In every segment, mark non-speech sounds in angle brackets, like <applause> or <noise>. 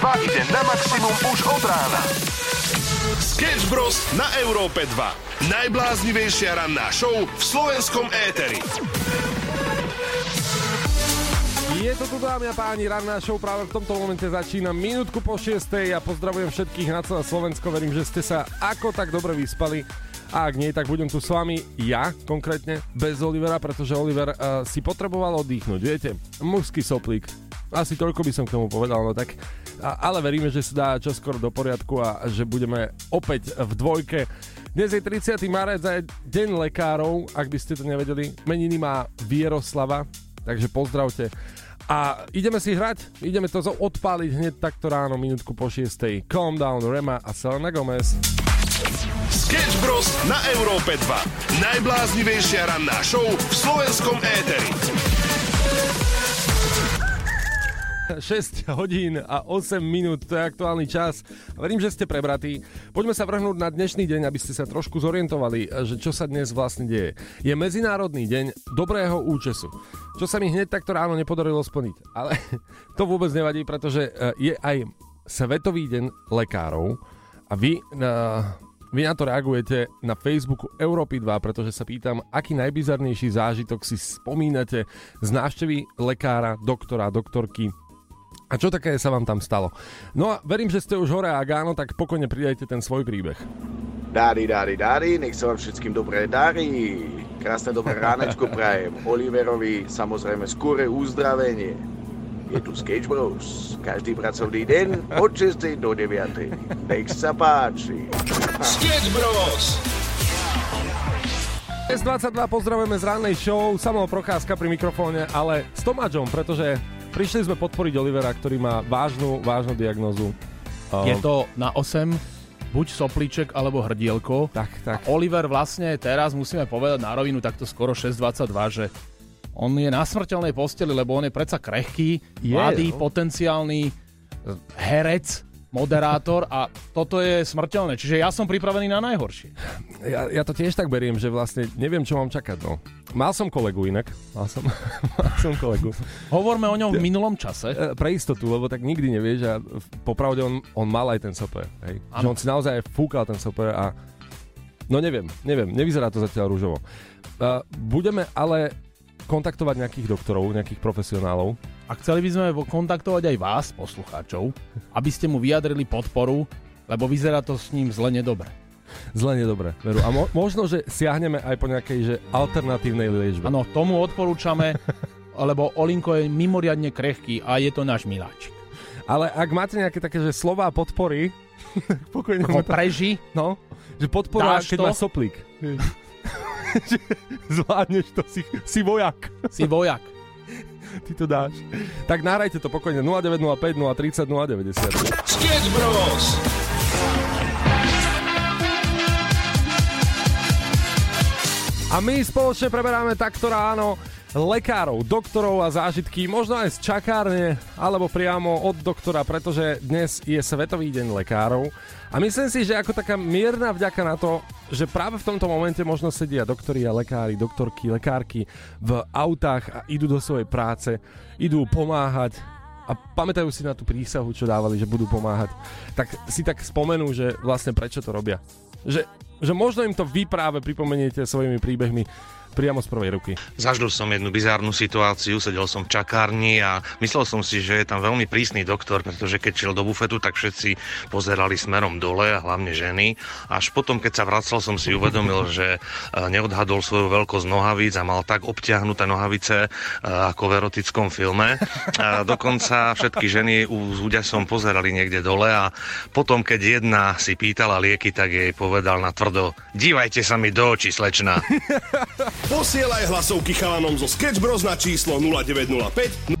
2 ide na maximum už od rána. Sketch Bros. na Európe 2. Najbláznivejšia ranná show v slovenskom éteri. Je to tu, dámy a páni, ranná show práve v tomto momente začína minútku po 6. Ja pozdravujem všetkých na celé Slovensko, verím, že ste sa ako tak dobre vyspali. A ak nie, tak budem tu s vami ja konkrétne, bez Olivera, pretože Oliver uh, si potreboval oddychnúť. Viete, mužský soplík. Asi toľko by som k tomu povedal, no tak... Ale veríme, že sa dá čoskoro do poriadku a že budeme opäť v dvojke. Dnes je 30. marec a je deň lekárov, ak by ste to nevedeli. Meniny má Vieroslava, takže pozdravte. A ideme si hrať, ideme to odpáliť hneď takto ráno, minútku po 6. Calm down, Rema a Selena Gomez. Sketch Bros. na Európe 2. Najbláznivejšia ranná show v slovenskom éteri. 6 hodín a 8 minút, to je aktuálny čas. Verím, že ste prebratí. Poďme sa vrhnúť na dnešný deň, aby ste sa trošku zorientovali, že čo sa dnes vlastne deje. Je Medzinárodný deň dobrého účesu, čo sa mi hneď takto ráno nepodarilo splniť. Ale <laughs> to vôbec nevadí, pretože e, je aj Svetový deň lekárov a vy na, vy na to reagujete na Facebooku Európy 2, pretože sa pýtam, aký najbizarnejší zážitok si spomínate z návštevy lekára, doktora, doktorky a čo také sa vám tam stalo? No a verím, že ste už hore a áno, tak pokojne pridajte ten svoj príbeh. Dári, dári, dári, nech sa vám všetkým dobré dári. Krásne dobré <laughs> ránečko prajem. Oliverovi samozrejme skôre uzdravenie. Je tu Sketch Bros. Každý pracovný deň od 6. do 9. Nech sa páči. Sketch Bros. S22 pozdravujeme z rannej show, samého Procházka pri mikrofóne, ale s Tomáčom, pretože prišli sme podporiť Olivera, ktorý má vážnu, vážnu diagnozu. Um, je to na 8 buď soplíček alebo hrdielko. Tak, tak. A Oliver vlastne teraz musíme povedať na rovinu takto skoro 6.22, že on je na smrteľnej posteli, lebo on je predsa krehký, je, mladý, no. potenciálny herec, moderátor a toto je smrteľné. Čiže ja som pripravený na najhoršie. Ja, ja to tiež tak beriem, že vlastne neviem, čo mám čakať. No. Mal som kolegu inak. Mal som, <laughs> mal som kolegu. Hovorme o ňom v minulom čase. E, pre istotu, lebo tak nikdy nevieš a popravde on, on mal aj ten soper. Hej. Že on si naozaj fúkal ten soper a no neviem, neviem, nevyzerá to zatiaľ rúžovo. Uh, budeme ale kontaktovať nejakých doktorov, nejakých profesionálov. A chceli by sme kontaktovať aj vás, poslucháčov, aby ste mu vyjadrili podporu, lebo vyzerá to s ním zle nedobre. Zle nedobre, veru. A mo- možno, že siahneme aj po nejakej že alternatívnej liečbe. Áno, tomu odporúčame, <laughs> lebo Olinko je mimoriadne krehký a je to náš miláčik. Ale ak máte nejaké také, že slová podpory, <laughs> pokojne... Ako preži. No, že podpora, keď to? má soplík. <laughs> Zvládneš to, si, si vojak. Si vojak. Ty to dáš. Tak nahrajte to pokojne 0905 030 090. Sketch Bros. A my spoločne preberáme takto ráno lekárov, doktorov a zážitky, možno aj z čakárne, alebo priamo od doktora, pretože dnes je Svetový deň lekárov. A myslím si, že ako taká mierna vďaka na to, že práve v tomto momente možno sedia doktori a lekári, doktorky, lekárky v autách a idú do svojej práce, idú pomáhať a pamätajú si na tú prísahu, čo dávali, že budú pomáhať, tak si tak spomenú, že vlastne prečo to robia. Že, že možno im to vy práve pripomeniete svojimi príbehmi, priamo z prvej ruky. Zažil som jednu bizárnu situáciu, sedel som v čakárni a myslel som si, že je tam veľmi prísny doktor, pretože keď šiel do bufetu, tak všetci pozerali smerom dole a hlavne ženy. Až potom, keď sa vracal, som si uvedomil, že e, neodhadol svoju veľkosť nohavíc a mal tak obťahnuté nohavice e, ako v erotickom filme. A dokonca všetky ženy s úďasom pozerali niekde dole a potom, keď jedna si pýtala lieky, tak jej povedal na tvrdo, dívajte sa mi do očí, slečna. <laughs> Posielaj hlasovky chalanom zo Sketch Bros na číslo 0905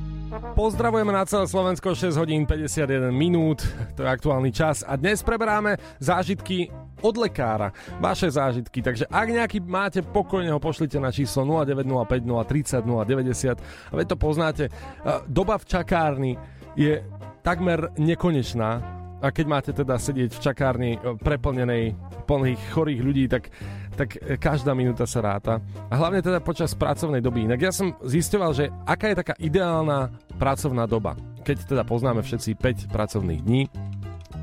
Pozdravujeme na celé Slovensko 6 hodín 51 minút, to je aktuálny čas. A dnes preberáme zážitky od lekára, vaše zážitky, takže ak nejaký máte, pokojne ho pošlite na číslo 0905 030 090 a veď to poznáte, doba v čakárni je takmer nekonečná. A keď máte teda sedieť v čakárni preplnenej plných chorých ľudí, tak tak každá minúta sa ráta. A hlavne teda počas pracovnej doby. Inak ja som zistoval, že aká je taká ideálna pracovná doba. keď teda poznáme všetci 5 pracovných dní,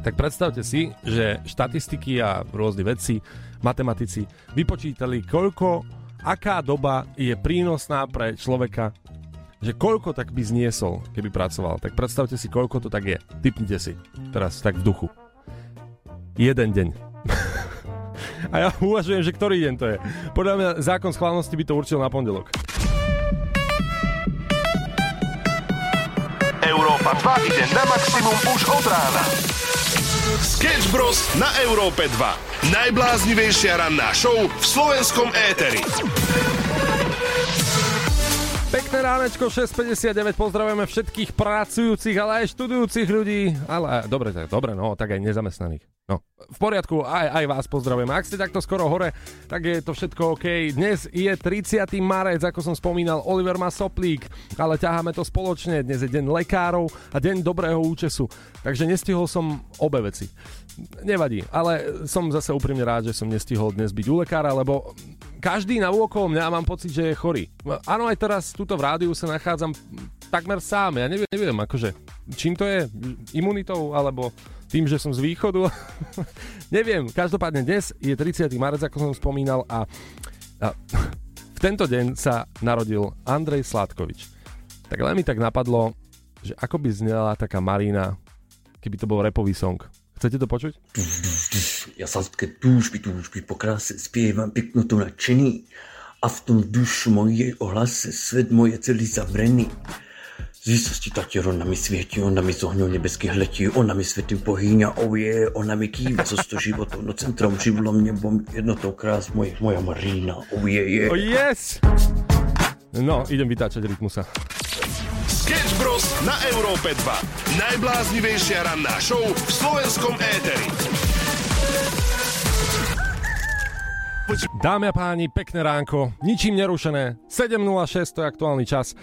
tak predstavte si, že štatistiky a rôzni vedci, matematici vypočítali, koľko, aká doba je prínosná pre človeka, že koľko tak by zniesol, keby pracoval. Tak predstavte si, koľko to tak je. Typnite si. Teraz tak v duchu. Jeden deň. A ja uvažujem, že ktorý deň to je. Podľa mňa zákon schválnosti by to určil na pondelok. Európa 2 ide na maximum už od rána. Sketch Bros. na Európe 2. Najbláznivejšia ranná show v slovenskom éteri. Pekné ránečko 6.59, pozdravujeme všetkých pracujúcich, ale aj študujúcich ľudí, ale dobre, tak, dobre, no, tak aj nezamestnaných. No, v poriadku, aj, aj vás pozdravujem. Ak ste takto skoro hore, tak je to všetko OK. Dnes je 30. marec, ako som spomínal, Oliver má soplík, ale ťaháme to spoločne. Dnes je deň lekárov a deň dobrého účesu, takže nestihol som obe veci. Nevadí, ale som zase úprimne rád, že som nestihol dnes byť u lekára, lebo každý na okolo mňa mám pocit, že je chorý. Áno, aj teraz tuto v rádiu sa nachádzam takmer sám. Ja neviem, neviem akože, čím to je? Imunitou alebo tým, že som z východu? <laughs> neviem. Každopádne dnes je 30. marec, ako som spomínal a, a v tento deň sa narodil Andrej Sládkovič. Tak len mi tak napadlo, že ako by znela taká Marina, keby to bol repový song. Chcete to počuť? Ja sladké túžby, túžby po kráse zpívám pěknotu nadšený a v tom dušu moje ohlase svět moje celý zavrený. Z výsosti tatě ona mi světí, ona mi z ohňou nebeských letí, ona mi světým pohýňa, oh je, ona mi kýva, co sto životov, no centrom živlo mě, bom jednotou krás moje, moja Marína, oh je, je. Oh yes! No, idem vytáčať rytmusa. Sketch Bros. na Európe 2. Najbláznivejšia ranná show v slovenskom éteri. Dámy a páni, pekné ránko, ničím nerušené, 7.06, to je aktuálny čas.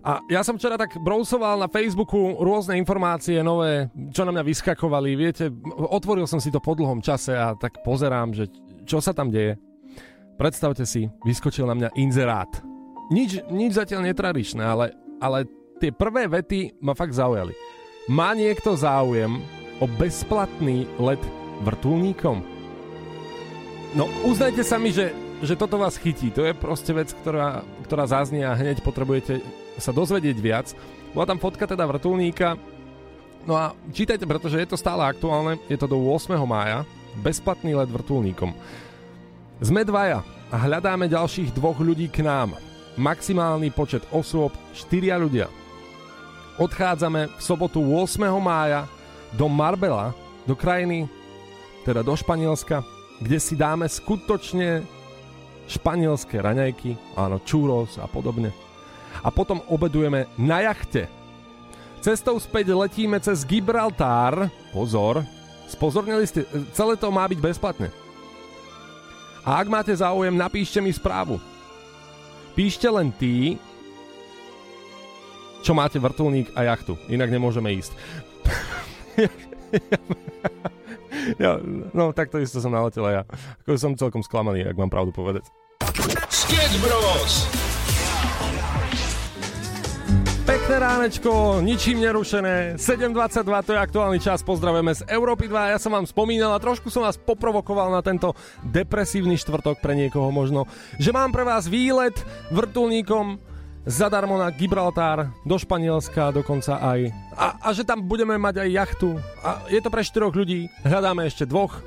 A ja som včera tak brousoval na Facebooku rôzne informácie nové, čo na mňa vyskakovali. Viete, otvoril som si to po dlhom čase a tak pozerám, že čo sa tam deje. Predstavte si, vyskočil na mňa inzerát. Nič, nič zatiaľ netradičné, ale, ale tie prvé vety ma fakt zaujali. Má niekto záujem o bezplatný let vrtulníkom? No, uznajte sa mi, že, že toto vás chytí. To je proste vec, ktorá, ktorá zaznie a hneď potrebujete sa dozvedieť viac. Bola tam fotka teda vrtulníka. No a čítajte, pretože je to stále aktuálne. Je to do 8. mája. Bezplatný let vrtulníkom. Sme dvaja a hľadáme ďalších dvoch ľudí k nám. Maximálny počet osôb 4 ľudia odchádzame v sobotu 8. mája do Marbela, do krajiny, teda do Španielska, kde si dáme skutočne španielské raňajky, áno, churros a podobne. A potom obedujeme na jachte. Cestou späť letíme cez Gibraltár, pozor, spozornili ste, celé to má byť bezplatné. A ak máte záujem, napíšte mi správu. Píšte len tí, čo máte vrtulník a jachtu. Inak nemôžeme ísť. <laughs> ja, no, takto isto som naletel ja. Ako som celkom sklamaný, ak mám pravdu povedať. Sketch Bros. Pekné ránečko, ničím nerušené, 7.22, to je aktuálny čas, pozdravujeme z Európy 2, ja som vám spomínal a trošku som vás poprovokoval na tento depresívny štvrtok pre niekoho možno, že mám pre vás výlet vrtulníkom zadarmo na Gibraltár, do Španielska dokonca aj. A, a že tam budeme mať aj jachtu. A je to pre štyroch ľudí, hľadáme ešte dvoch.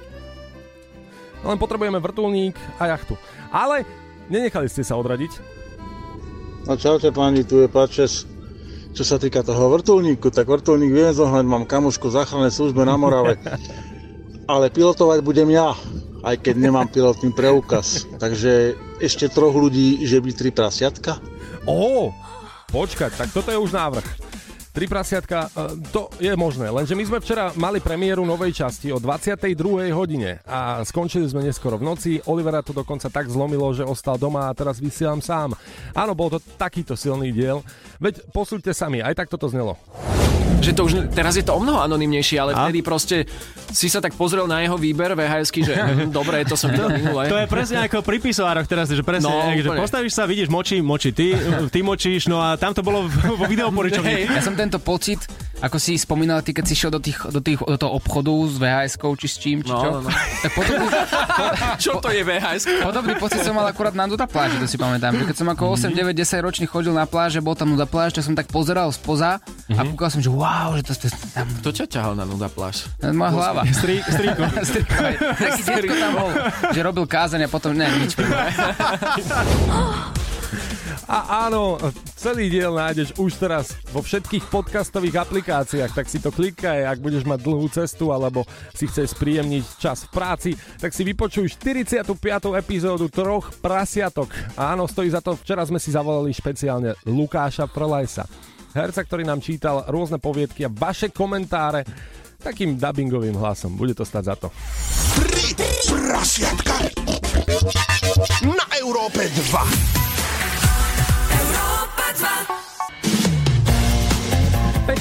Len potrebujeme vrtulník a jachtu. Ale nenechali ste sa odradiť. No čaute páni, tu je Pačes. Čo sa týka toho vrtulníku, tak vrtulník viem zohnať, mám kamošku záchranné službe na Morave. <laughs> Ale pilotovať budem ja, aj keď nemám pilotný preukaz. Takže ešte troch ľudí, že by tri prasiatka. Ó, počkať, tak toto je už návrh. Tri prasiatka, e, to je možné, lenže my sme včera mali premiéru novej časti o 22. hodine a skončili sme neskoro v noci. Olivera to dokonca tak zlomilo, že ostal doma a teraz vysielam sám. Áno, bol to takýto silný diel. Veď posúďte sami, aj tak toto znelo že to už, teraz je to o mnoho anonymnejšie, ale a? vtedy proste si sa tak pozrel na jeho výber vhs že <laughs> hm, dobre, to som videl minule. To je presne ako pri pisoároch teraz, že presne, no, že postavíš sa, vidíš moči, moči ty, ty močíš, no a tam to bolo vo videoporičovni. Ja som tento pocit Ako si spomínal, ty keď si šiel do, tých, do, tých, do toho obchodu s VHS-kou či s čím, či No, čo? no, no. Tak podobný, <laughs> Čo to je VHS? podobný pocit som mal akurát na Nuda pláži, to si pamätám. Že keď som ako 8, 9, 10 ročný chodil na pláže, bol tam Nuda pláž, tak som tak pozeral spoza a kúkal som, že wow, že to, to, tam Kto ťa ťahal na nuda pláž? moja hlava. Strí, <laughs> strýko. Strýko, hej. Taký <laughs> tam bol, že robil kázaň a potom ne, nič. A áno, celý diel nájdeš už teraz vo všetkých podcastových aplikáciách, tak si to klikaj, ak budeš mať dlhú cestu alebo si chceš spríjemniť čas v práci, tak si vypočuj 45. epizódu Troch prasiatok. Áno, stojí za to, včera sme si zavolali špeciálne Lukáša Prlajsa. Herca, ktorý nám čítal rôzne poviedky a vaše komentáre takým dubbingovým hlasom. Bude to stať za to. Tri prasiatka na Európe 2.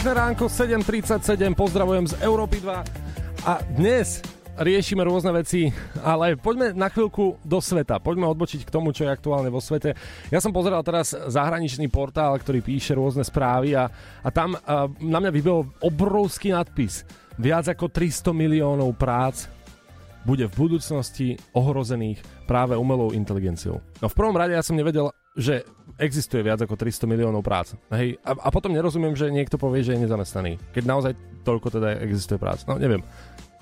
Pekné ránko, 7.37, pozdravujem z Európy 2 a dnes riešime rôzne veci, ale poďme na chvíľku do sveta, poďme odbočiť k tomu, čo je aktuálne vo svete. Ja som pozeral teraz zahraničný portál, ktorý píše rôzne správy a, a tam a, na mňa vybehol obrovský nadpis. Viac ako 300 miliónov prác bude v budúcnosti ohrozených práve umelou inteligenciou. No v prvom rade ja som nevedel, že existuje viac ako 300 miliónov prác. Hej? A, a potom nerozumiem, že niekto povie, že je nezamestnaný. Keď naozaj toľko teda existuje prác. No neviem.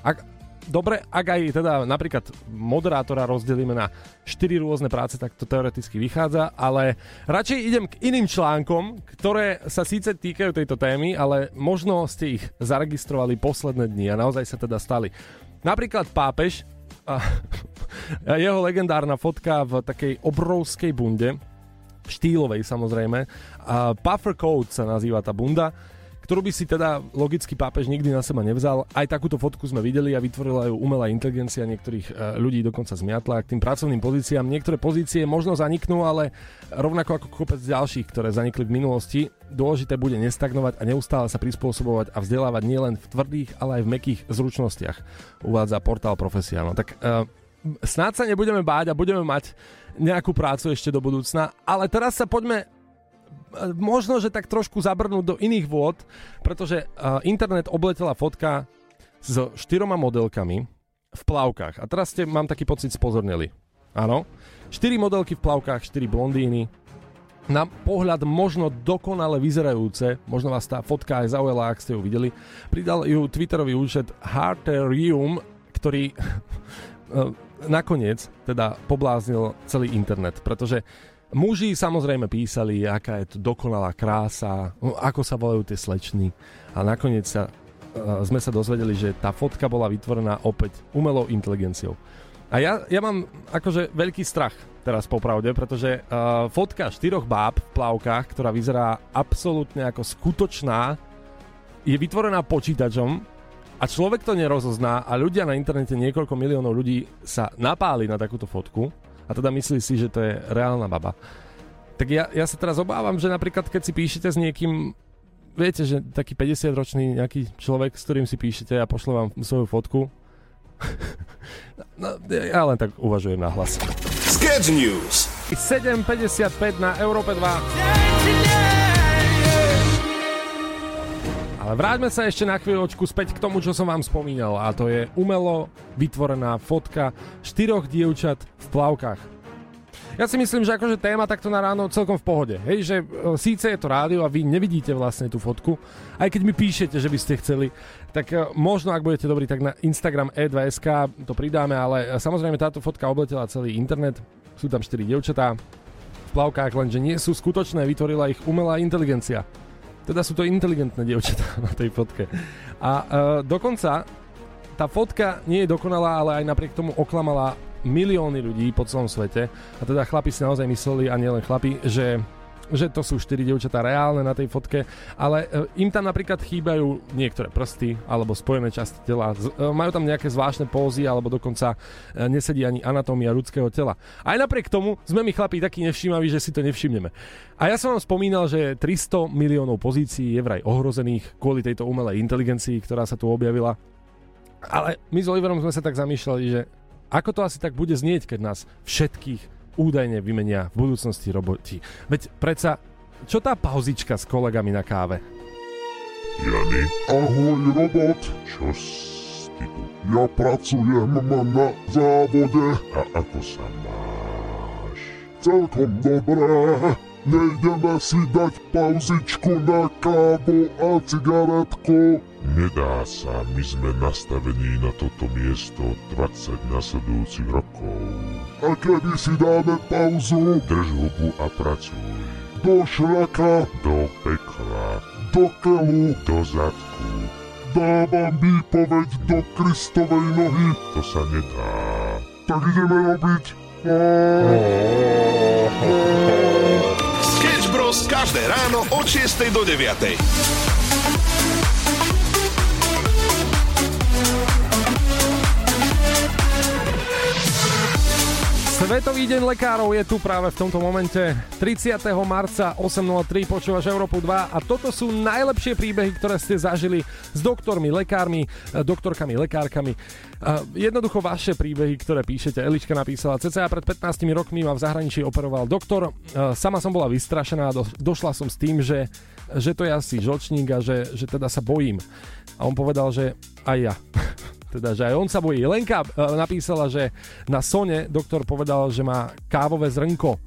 Ak, dobre, ak aj teda napríklad moderátora rozdelíme na 4 rôzne práce, tak to teoreticky vychádza, ale radšej idem k iným článkom, ktoré sa síce týkajú tejto témy, ale možno ste ich zaregistrovali posledné dni a naozaj sa teda stali. Napríklad pápež a, <laughs> jeho legendárna fotka v takej obrovskej bunde, štýlovej samozrejme. A Puffer Coat sa nazýva tá bunda, ktorú by si teda logicky pápež nikdy na seba nevzal. Aj takúto fotku sme videli a vytvorila ju umelá inteligencia, niektorých e, ľudí dokonca zmiatla k tým pracovným pozíciám. Niektoré pozície možno zaniknú, ale rovnako ako kopec ďalších, ktoré zanikli v minulosti, dôležité bude nestagnovať a neustále sa prispôsobovať a vzdelávať nielen v tvrdých, ale aj v mekých zručnostiach, uvádza portál Profesia. No, tak uh, snáď sa nebudeme báť a budeme mať nejakú prácu ešte do budúcna, ale teraz sa poďme možno, že tak trošku zabrnúť do iných vôd, pretože uh, internet obletela fotka s štyroma modelkami v plavkách. A teraz ste, mám taký pocit, spozornili. Áno. Štyri modelky v plavkách, štyri blondíny. Na pohľad možno dokonale vyzerajúce, možno vás tá fotka aj zaujala, ak ste ju videli. Pridal ju Twitterový účet Harterium, ktorý <laughs> nakoniec teda pobláznil celý internet, pretože Muži samozrejme písali, aká je to dokonalá krása, no, ako sa volajú tie slečny a nakoniec sa, uh, sme sa dozvedeli, že tá fotka bola vytvorená opäť umelou inteligenciou. A ja, ja mám akože veľký strach teraz popravde, pretože uh, fotka štyroch báb v plavkách, ktorá vyzerá absolútne ako skutočná, je vytvorená počítačom a človek to nerozozná a ľudia na internete, niekoľko miliónov ľudí sa napáli na takúto fotku a teda myslí si, že to je reálna baba. Tak ja, ja sa teraz obávam, že napríklad keď si píšete s niekým, viete, že taký 50-ročný nejaký človek, s ktorým si píšete a pošle vám svoju fotku, <laughs> no, ja len tak uvažujem na hlas. Sketch News. 7.55 na Európe 2. Vráťme sa ešte na chvíľočku späť k tomu, čo som vám spomínal a to je umelo vytvorená fotka štyroch dievčat v plavkách. Ja si myslím, že akože téma takto na ráno celkom v pohode. Hej, že e, síce je to rádio a vy nevidíte vlastne tú fotku, aj keď mi píšete, že by ste chceli, tak e, možno, ak budete dobrí, tak na Instagram e2sk to pridáme, ale e, samozrejme táto fotka obletela celý internet. Sú tam 4 dievčatá v plavkách, lenže nie sú skutočné, vytvorila ich umelá inteligencia. Teda sú to inteligentné dievčatá <laughs> na tej fotke. A uh, dokonca tá fotka nie je dokonalá, ale aj napriek tomu oklamala milióny ľudí po celom svete. A teda chlapi si naozaj mysleli, a nielen chlapi, že že to sú štyri dievčatá reálne na tej fotke, ale e, im tam napríklad chýbajú niektoré prsty alebo spojené časti tela. E, majú tam nejaké zvláštne pózy alebo dokonca e, nesedí ani anatómia ľudského tela. Aj napriek tomu sme my chlapí takí nevšímaví, že si to nevšimneme. A ja som vám spomínal, že 300 miliónov pozícií je vraj ohrozených kvôli tejto umelej inteligencii, ktorá sa tu objavila. Ale my s Oliverom sme sa tak zamýšľali, že ako to asi tak bude znieť, keď nás všetkých údajne vymenia v budúcnosti roboti. Veď predsa, čo tá pauzička s kolegami na káve? Jany. Ahoj, robot. Čo ty tu? Ja pracujem na závode. A ako sa máš? Celkom dobré. Nejdeme si dať pauzičku na kávu a cigaretku? Nedá sa, my sme nastavení na toto miesto 20 nasledujúcich rokov. A kedy si dáme pauzu? Drž hubu a pracuj. Do šľaka, do pekla, do keľu, do zadku. Dávam výpoveď do Kristovej nohy. To sa nedá. Tak ideme robiť. Sketch Bros. každé ráno od 6 do 9. Svetový deň lekárov je tu práve v tomto momente. 30. marca 8.03 počúvaš Európu 2 a toto sú najlepšie príbehy, ktoré ste zažili s doktormi, lekármi, eh, doktorkami, lekárkami. Eh, Jednoducho vaše príbehy, ktoré píšete. Elička napísala, cca pred 15 rokmi ma v zahraničí operoval doktor. Eh, Sama som bola vystrašená došla som s tým, že, že to je asi žlčník a že, že teda sa bojím. A on povedal, že aj ja. Teda, že aj on sa bojí. Lenka e, napísala, že na Sone doktor povedal, že má kávové zrnko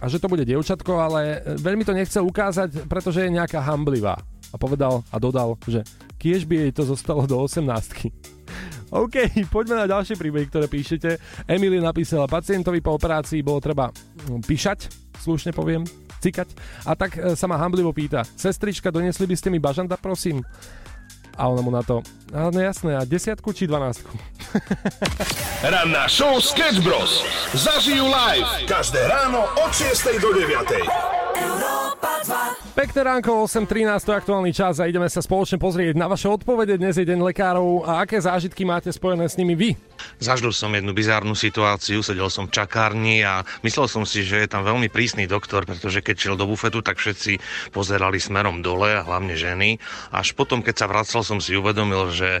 a že to bude dievčatko, ale e, veľmi to nechcel ukázať, pretože je nejaká hamblivá. A povedal a dodal, že kiež by jej to zostalo do 18 <laughs> OK, poďme na ďalšie príbehy, ktoré píšete. Emily napísala, pacientovi po operácii bolo treba mm, píšať, slušne poviem, cikať. A tak e, sa ma hamblivo pýta, sestrička, donesli by ste mi bažanta, prosím? A ona mu na to, no jasné, a desiatku či dvanáctku? Ranná show Sketch Bros. Zažijú live každé ráno od 6 do 9. Pekné ránko, 8.13, to je aktuálny čas a ideme sa spoločne pozrieť na vaše odpovede. Dnes je deň lekárov a aké zážitky máte spojené s nimi vy? Zažil som jednu bizárnu situáciu, sedel som v čakárni a myslel som si, že je tam veľmi prísny doktor, pretože keď šiel do bufetu, tak všetci pozerali smerom dole hlavne ženy. Až potom, keď sa vracal, som si uvedomil, že e,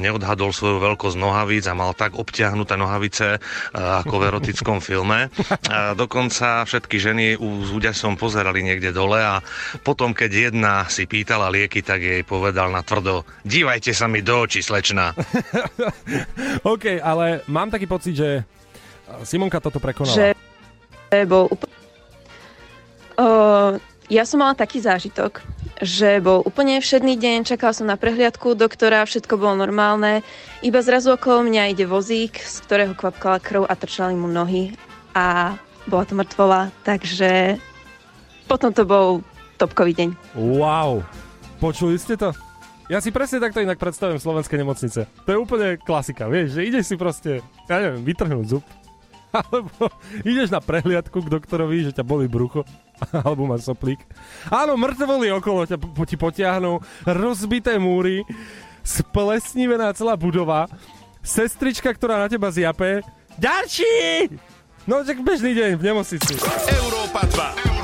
neodhadol svoju veľkosť nohavíc a mal tak obťahnuté nohavice e, ako v erotickom filme. A dokonca všetky ženy s úďasom pozerali niekde dole a potom, keď jedna si pýtala lieky, tak jej povedal na tvrdo, dívajte sa mi do očí, slečna. <laughs> OK, ale mám taký pocit, že Simonka toto prekonala. Že bol úplne... Uh, ja som mala taký zážitok, že bol úplne všedný deň, čakal som na prehliadku doktora, všetko bolo normálne, iba zrazu okolo mňa ide vozík, z ktorého kvapkala krv a trčali mu nohy a bola to mŕtvola, takže potom to bol topkový deň. Wow, počuli ste to? Ja si presne takto inak predstavujem slovenské nemocnice. To je úplne klasika, vieš, že ideš si proste, ja neviem, vytrhnúť zub, <laughs> alebo ideš na prehliadku k doktorovi, že ťa boli brucho, <laughs> alebo máš soplík. Áno, mŕtvoly okolo ťa po- ti potiahnú, rozbité múry, splesnivená celá budova, sestrička, ktorá na teba zjape, ďalší! No, tak bežný deň v nemocnici. Európa 2. Európa 2.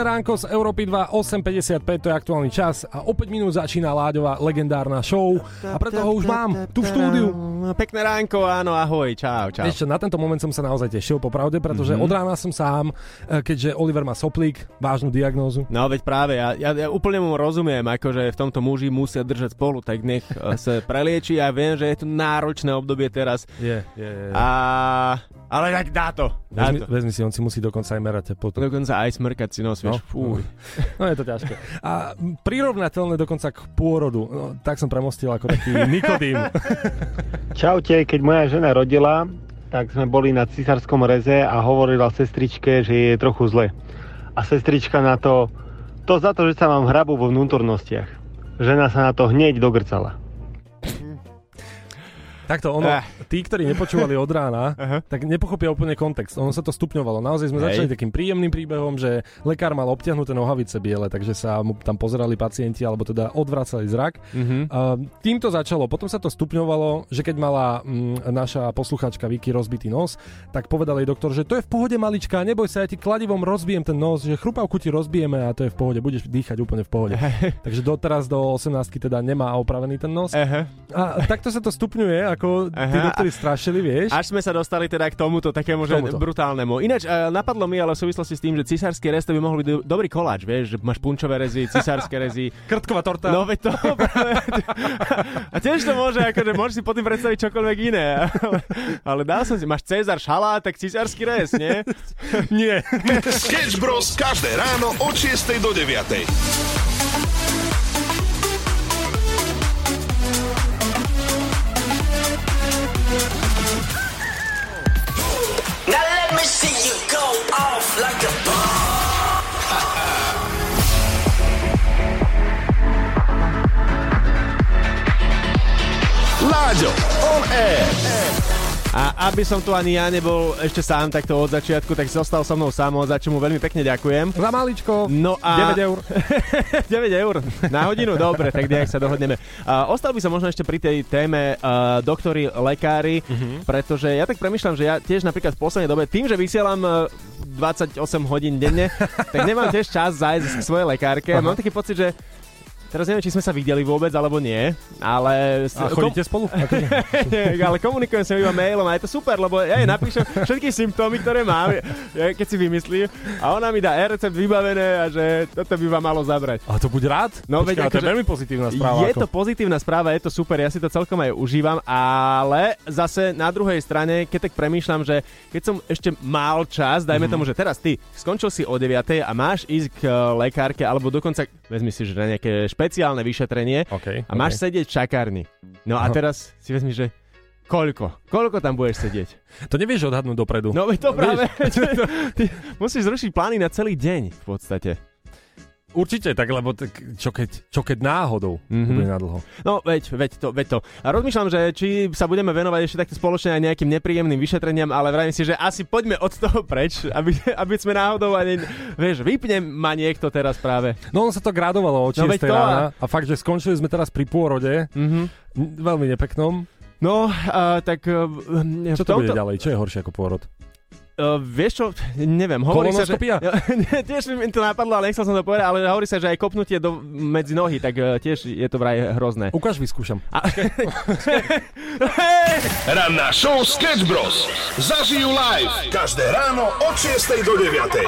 Pekné ránko z Európy 2, 8.55, to je aktuálny čas a o 5 minút začína Láďová legendárna show a preto ho už mám tu v štúdiu. Pekné ránko, áno, ahoj, čau, čau. Ešte na tento moment som sa naozaj tešil, popravde, pretože Mhm. od rána som sám, e, keďže Oliver má soplík, vážnu diagnózu. No veď práve, ja, ja, ja úplne mu rozumiem, akože v tomto muži musia držať spolu, tak nech eh, <laughs> sa prelieči a viem, že je to náročné obdobie teraz. Je, je, je. A... Ale tak dá to. Dá Vezmi, to. vezmi si, on si musí dokonca aj merať teplotu. Dokonca aj smrkať si nos, vieš, fúj. <laughs> No je to ťažké. A prirovnateľné dokonca k pôrodu. No, tak som premostil ako taký <laughs> Nikodým. Čaute, keď moja žena rodila, tak sme boli na cisárskom reze a hovorila sestričke, že je trochu zle. A sestrička na to, to za to, že sa vám hrabu vo vnútornostiach. Žena sa na to hneď dogrcala. Takto ono, Eh. tí, ktorí nepočúvali od rána, <laughs> tak nepochopia úplne kontext. Ono sa to stupňovalo. Naozaj sme Hej. začali takým príjemným príbehom, že lekár mal obťahnuté nohavice biele, takže sa mu tam pozerali pacienti, alebo teda odvracali zrak. Mhm. A týmto začalo. Potom sa to stupňovalo, že keď mala mm, naša posluchačka Vicky rozbitý nos, tak povedal jej doktor, že to je v pohode malička, neboj sa, ja ti kladivom rozbijem ten nos, že chrupavku ti rozbijeme a to je v pohode, budeš dýchať úplne v pohode. Takže doteraz do 18 teda nemá opravený ten nos. Aha. A takto sa to stupňuje, ako tí Aha. doktori strašili, vieš? Až sme sa dostali teda k tomuto takému, že Tomuto. brutálnemu. Ináč eh, napadlo mi ale v súvislosti s tým, že cisársky rez to by mohol byť do- dobrý koláč, vieš, že máš punčové rezy, cisárske rezy. <laughs> Krtková torta. No veď to. <laughs> A tiež to môže, akože môžeš si potom predstaviť čokoľvek iné. <laughs> Ale, ale dá som si, máš Cezar šalát, tak cisársky rez, nie? Nie. Sketch Bros. každé ráno od 6 do 9. air. A aby som tu ani ja nebol ešte sám takto od začiatku, tak zostal so mnou sám, za čo mu veľmi pekne ďakujem. Za maličko. No a... 9 eur. <laughs> 9 eur na hodinu, dobre, tak nejak sa dohodneme. Uh, ostal by som možno ešte pri tej téme uh, doktori, lekári, uh-huh. pretože ja tak premyšľam, že ja tiež napríklad v poslednej dobe, tým, že vysielam uh, 28 hodín denne, tak nemám tiež čas zájsť k svojej lekárke. Aha. Mám taký pocit, že Teraz neviem, či sme sa videli vôbec, alebo nie, ale... A chodíte spolu? <laughs> Akože- Nie, ale komunikujem sa iba mailom a je to super, lebo ja jej napíšem všetky symptómy, ktoré mám, keď si vymyslím a ona mi dá e-recept vybavené a že toto by vám malo zabrať. A to buď rád? No, Počkaj, veď ale to je akože- veľmi pozitívna správa. Je ako. to pozitívna správa, je to super, ja si to celkom aj užívam, ale zase na druhej strane, keď tak premýšľam, že keď som ešte mal čas, dajme Mhm. tomu, že teraz ty skončil si o 9 a máš ísť k e, lekárke, alebo dokonca, vezmi si, že na nejaké špeciálne vyšetrenie okay, a máš sedieť v čakárni. No a teraz si vezmi, že koľko? Koľko tam budeš sedieť? To nevieš odhadnúť dopredu. No veď to Vieš? práve, <laughs> to, ty musíš zrušiť plány na celý deň v podstate. Určite, tak lebo tak, čo, keď, čo keď náhodou Mhm. to bude na dlho. No, veď, veď to, veď to. A rozmýšľam, že či sa budeme venovať ešte takto spoločne aj nejakým nepríjemným vyšetreniam, ale vravím si, že asi poďme od toho preč, aby, aby sme náhodou ani, vieš, vypne ma niekto teraz práve. No on sa to gradovalo od 6 No, to a- rána a fakt, že skončili sme teraz pri pôrode, Mhm. n- veľmi nepeknom. No, uh, tak... Uh, Čo to bude ďalej? Čo je horšie ako pôrod? Uh, vieš čo, neviem, hovorí sa, že... <laughs> Tiež mi to napadlo, ale nechcel som to povedať, ale hovorí sa, že aj kopnutie do, medzi nohy, tak uh, tiež je to vraj hrozné. Ukáž, vyskúšam. A, <laughs> <laughs> Ranná show Sketch Bros. Zažijú live každé ráno od 6 do 9.